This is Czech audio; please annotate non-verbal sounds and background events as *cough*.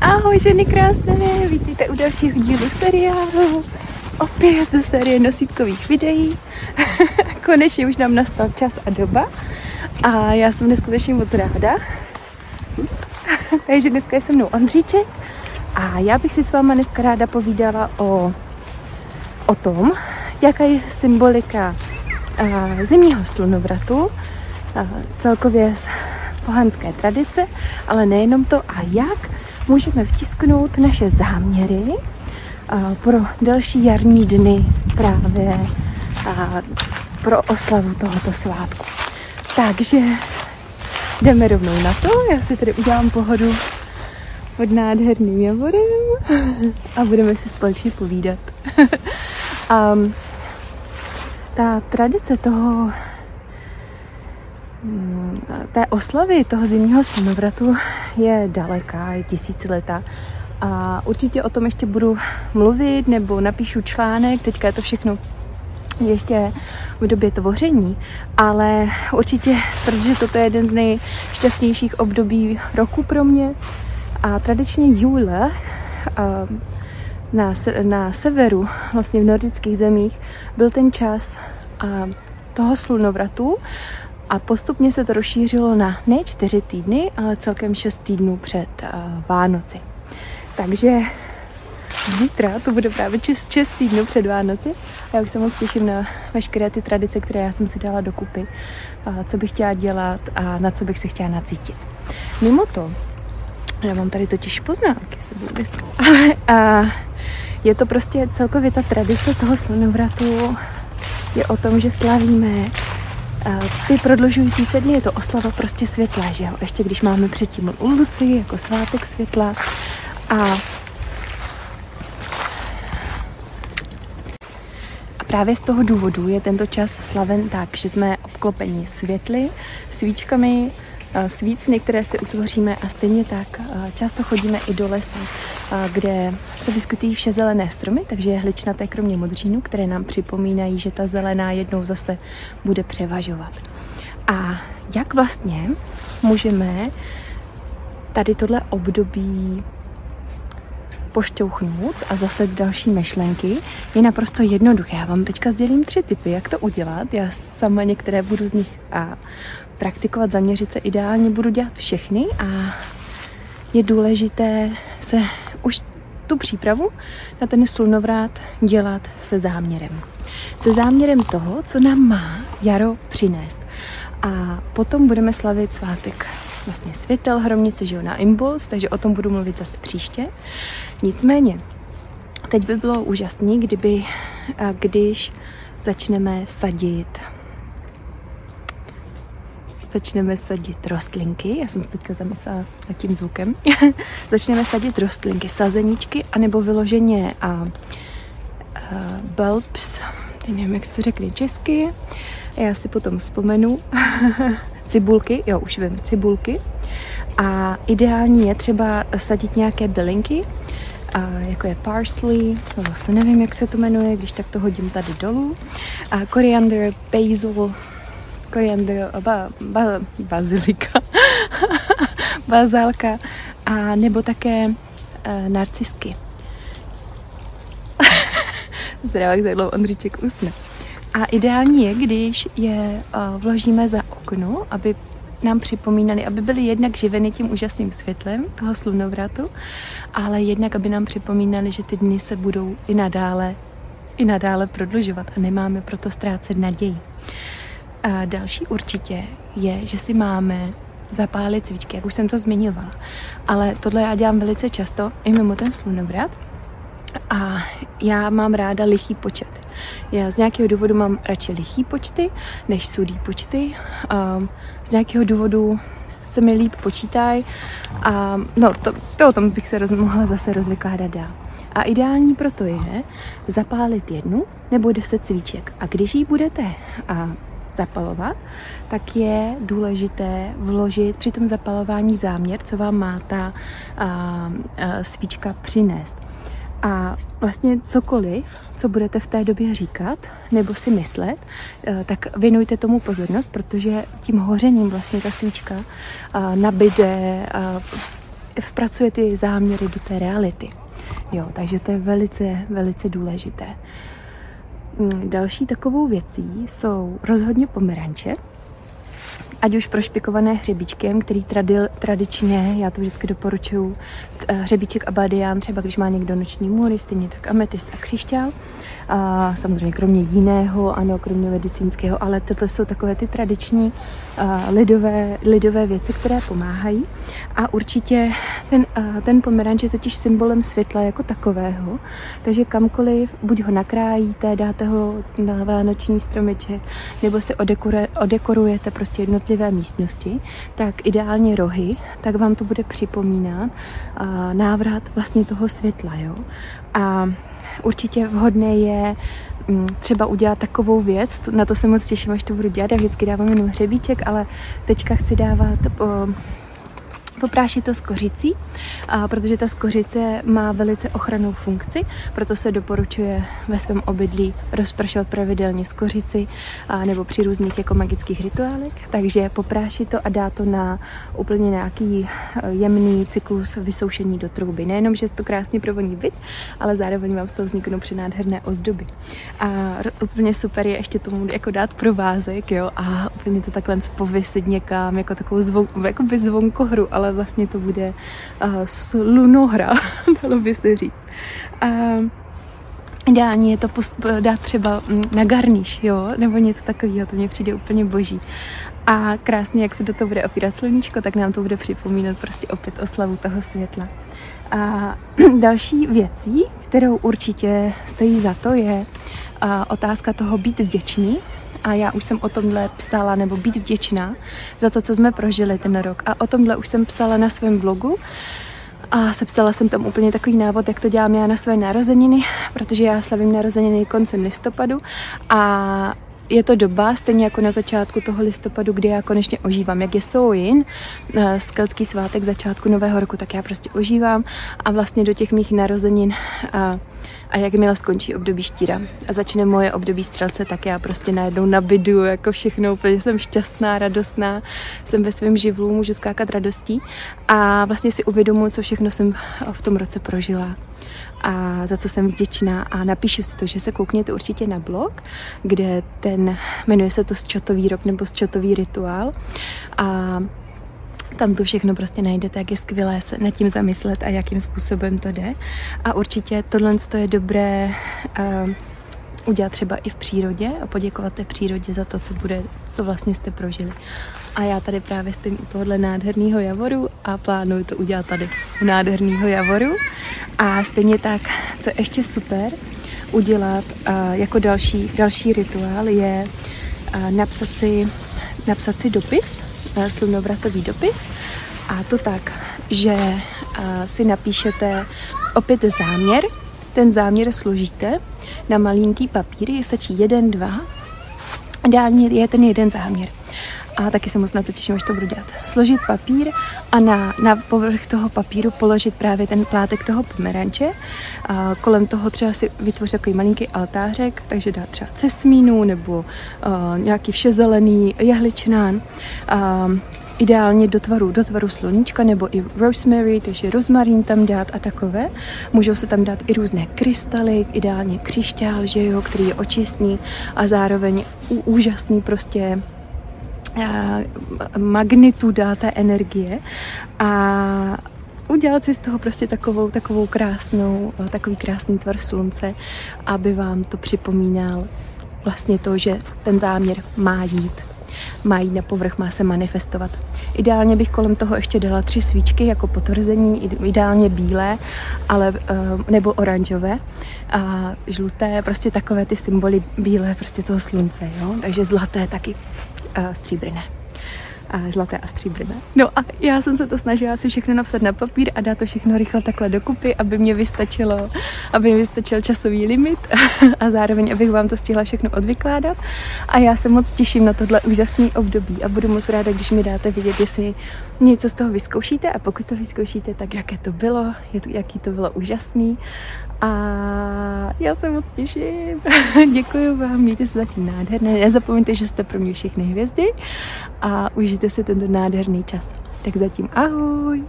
Ahoj ženy krásné, vítejte u dalšího dílu seriálu. Opět ze série nosítkových videí. *laughs* Konečně už nám nastal čas a doba. A já jsem neskutečně moc ráda. *laughs* Takže dneska je se mnou Ondříček. A já bych si s váma dneska ráda povídala o, o tom, jaká je symbolika zimního slunovratu, celkově z pohanské tradice, ale nejenom to a jak můžeme vtisknout naše záměry pro další jarní dny právě pro oslavu tohoto svátku. Takže jdeme rovnou na to. Já si tady udělám pohodu pod nádherným javorem a budeme si společně povídat. *laughs* um, ta tradice toho mm, té oslavy toho zimního slnovratu je daleká, je tisíciletá. A určitě o tom ještě budu mluvit nebo napíšu článek, teďka je to všechno ještě v době tvoření, ale určitě, protože toto je jeden z nejšťastnějších období roku pro mě. A tradičně júle na, na severu, vlastně v nordických zemích, byl ten čas toho slunovratu a postupně se to rozšířilo na ne čtyři týdny, ale celkem šest týdnů před uh, Vánoci. Takže zítra to bude právě čest, šest týdnů před Vánoci a já už se moc těším na veškeré ty tradice, které já jsem si dala dokupy, a co bych chtěla dělat a na co bych se chtěla nacítit. Mimo to, já mám tady totiž poznámky sebou dneska, *laughs* ale je to prostě celkově ta tradice toho slunovratu je o tom, že slavíme ty prodlužující se dny je to oslava prostě světla, že jo? Ještě když máme předtím Luci jako svátek světla a a právě z toho důvodu je tento čas slaven tak, že jsme obklopeni světly, svíčkami, svícny, které si utvoříme a stejně tak často chodíme i do lesa, kde se vyskytují vše zelené stromy, takže je hličnaté kromě modřínu, které nám připomínají, že ta zelená jednou zase bude převažovat. A jak vlastně můžeme tady tohle období pošťouchnout a zase další myšlenky je naprosto jednoduché. Já vám teďka sdělím tři typy, jak to udělat. Já sama některé budu z nich a praktikovat, zaměřit se ideálně, budu dělat všechny a je důležité se už tu přípravu na ten slunovrát dělat se záměrem. Se záměrem toho, co nám má jaro přinést. A potom budeme slavit svátek vlastně světel hromnice, že jo, na impuls, takže o tom budu mluvit zase příště. Nicméně, teď by bylo úžasné, kdyby, když začneme sadit začneme sadit rostlinky. Já jsem se teďka zamyslela nad tím zvukem. *laughs* začneme sadit rostlinky, sazeničky, anebo vyloženě a, a bulbs, nevím, jak se to řekne česky. Já si potom vzpomenu. *laughs* cibulky, jo, už vím, cibulky. A ideální je třeba sadit nějaké bylinky, a jako je parsley, to zase nevím, jak se to jmenuje, když tak to hodím tady dolů. A koriander, basil, koriander, ba, ba, bazilika, *laughs* bazálka a nebo také uh, narcisky. *laughs* Zdravák za Ondříček usne. A ideální je, když je uh, vložíme za okno, aby nám připomínali, aby byly jednak živeny tím úžasným světlem toho slunovratu, ale jednak, aby nám připomínali, že ty dny se budou i nadále, i nadále prodlužovat a nemáme proto ztrácet naději. A další určitě je, že si máme zapálit cvičky, jak už jsem to zmiňovala. Ale tohle já dělám velice často i mimo ten slunovrat. A já mám ráda lichý počet. Já z nějakého důvodu mám radši lichý počty než sudý počty. Um, z nějakého důvodu se mi líp počítají a no, to, to o tom bych se roz, mohla zase rozvykládat dál. A ideální proto je zapálit jednu nebo deset cvíček. A když ji budete a, zapalovat, tak je důležité vložit při tom zapalování záměr, co vám má ta a, a, svíčka přinést. A vlastně cokoliv, co budete v té době říkat nebo si myslet, eh, tak věnujte tomu pozornost, protože tím hořením vlastně ta svíčka eh, nabide vpracuje ty záměry do té reality. Jo, takže to je velice, velice důležité. Mm, další takovou věcí jsou rozhodně pomeranče, ať už prošpikované hřebíčkem, který tradil, tradičně, já to vždycky doporučuji, eh, hřebíček abadián, třeba když má někdo noční můry, stejně tak ametist a křišťál, a samozřejmě kromě jiného, ano, kromě medicínského, ale tohle jsou takové ty tradiční lidové, lidové věci, které pomáhají. A určitě ten, ten pomeranč je totiž symbolem světla jako takového, takže kamkoliv, buď ho nakrájíte, dáte ho na vánoční stromeček, nebo si odekore, odekorujete prostě jednotlivé místnosti, tak ideálně rohy, tak vám to bude připomínat návrat vlastně toho světla, jo. A určitě vhodné je mm, třeba udělat takovou věc, na to se moc těším, až to budu dělat, já vždycky dávám jenom hřebíček, ale teďka chci dávat poprášit to s kořicí, a protože ta skořice má velice ochranou funkci, proto se doporučuje ve svém obydlí rozprašovat pravidelně z kořici a, nebo při různých jako magických rituálech. Takže poprášit to a dá to na úplně nějaký e, jemný cyklus vysoušení do trouby. Nejenom, že to krásně provoní byt, ale zároveň vám z toho vzniknou přenádherné ozdoby. A úplně super je ještě tomu jako dát provázek, jo, a úplně to takhle povysit někam, jako takovou zvon, jako by zvonkohru, ale vlastně to bude uh, slunohra, *laughs* dalo by se říct. Uh, Ideální je to post- dát třeba mm, na garniš, jo, nebo něco takového, to mně přijde úplně boží. A krásně, jak se do toho bude opírat sluníčko, tak nám to bude připomínat prostě opět oslavu toho světla. A *clears throat* další věcí, kterou určitě stojí za to, je otázka toho být vděčný a já už jsem o tomhle psala, nebo být vděčná za to, co jsme prožili ten rok. A o tomhle už jsem psala na svém blogu. A sepsala jsem tam úplně takový návod, jak to dělám já na své narozeniny, protože já slavím narozeniny koncem listopadu a je to doba, stejně jako na začátku toho listopadu, kdy já konečně ožívám. Jak je Soin, eh, skelský svátek začátku nového roku, tak já prostě ožívám a vlastně do těch mých narozenin a, jakmile skončí období štíra a začne moje období střelce, tak já prostě najednou nabidu, jako všechno, úplně jsem šťastná, radostná, jsem ve svém živlu, můžu skákat radostí a vlastně si uvědomuji, co všechno jsem v tom roce prožila a za co jsem vděčná. A napíšu si to, že se koukněte určitě na blog, kde ten, jmenuje se to Sčotový rok nebo Sčotový rituál. A tam to všechno prostě najdete, jak je skvělé se nad tím zamyslet a jakým způsobem to jde. A určitě tohle je dobré uh, udělat třeba i v přírodě a poděkovat té přírodě za to, co bude, co vlastně jste prožili. A já tady právě stojím u tohohle nádherného javoru a plánuju to udělat tady u nádherného javoru. A stejně tak, co ještě super udělat uh, jako další, další rituál je uh, napsat, si, napsat si dopis, slunovratový dopis a to tak, že uh, si napíšete opět záměr, ten záměr složíte na malinký papír, je stačí jeden, dva. Ideálně je ten jeden záměr. A taky se moc na to těším, až to budu dělat. Složit papír a na, na povrch toho papíru položit právě ten plátek toho pomeranče. A kolem toho třeba si vytvořit takový malinký altářek, takže dát třeba cesmínu nebo uh, nějaký všezelený jehličnán. Uh, ideálně do tvaru, do tvaru sluníčka nebo i rosemary, takže rozmarín tam dát a takové. Můžou se tam dát i různé krystaly, ideálně křišťál, že jo, který je očistný a zároveň úžasný prostě magnituda té energie a udělat si z toho prostě takovou, takovou krásnou, takový krásný tvar slunce, aby vám to připomínal vlastně to, že ten záměr má jít má jít na povrch, má se manifestovat. Ideálně bych kolem toho ještě dala tři svíčky jako potvrzení, ideálně bílé, ale, eh, nebo oranžové a žluté, prostě takové ty symboly bílé, prostě toho slunce, jo? takže zlaté taky stříbrné. a zlaté a stříbrné. No a já jsem se to snažila si všechno napsat na papír a dát to všechno rychle takhle dokupy, aby mě vystačilo, aby mě vystačil časový limit *laughs* a zároveň, abych vám to stihla všechno odvykládat. A já se moc těším na tohle úžasný období a budu moc ráda, když mi dáte vidět, jestli něco z toho vyzkoušíte a pokud to vyzkoušíte, tak jaké to bylo, jaký to bylo úžasný a já se moc těším. *laughs* Děkuji vám, mějte se zatím nádherné. Nezapomeňte, že jste pro mě všechny hvězdy a užijte si tento nádherný čas. Tak zatím ahoj.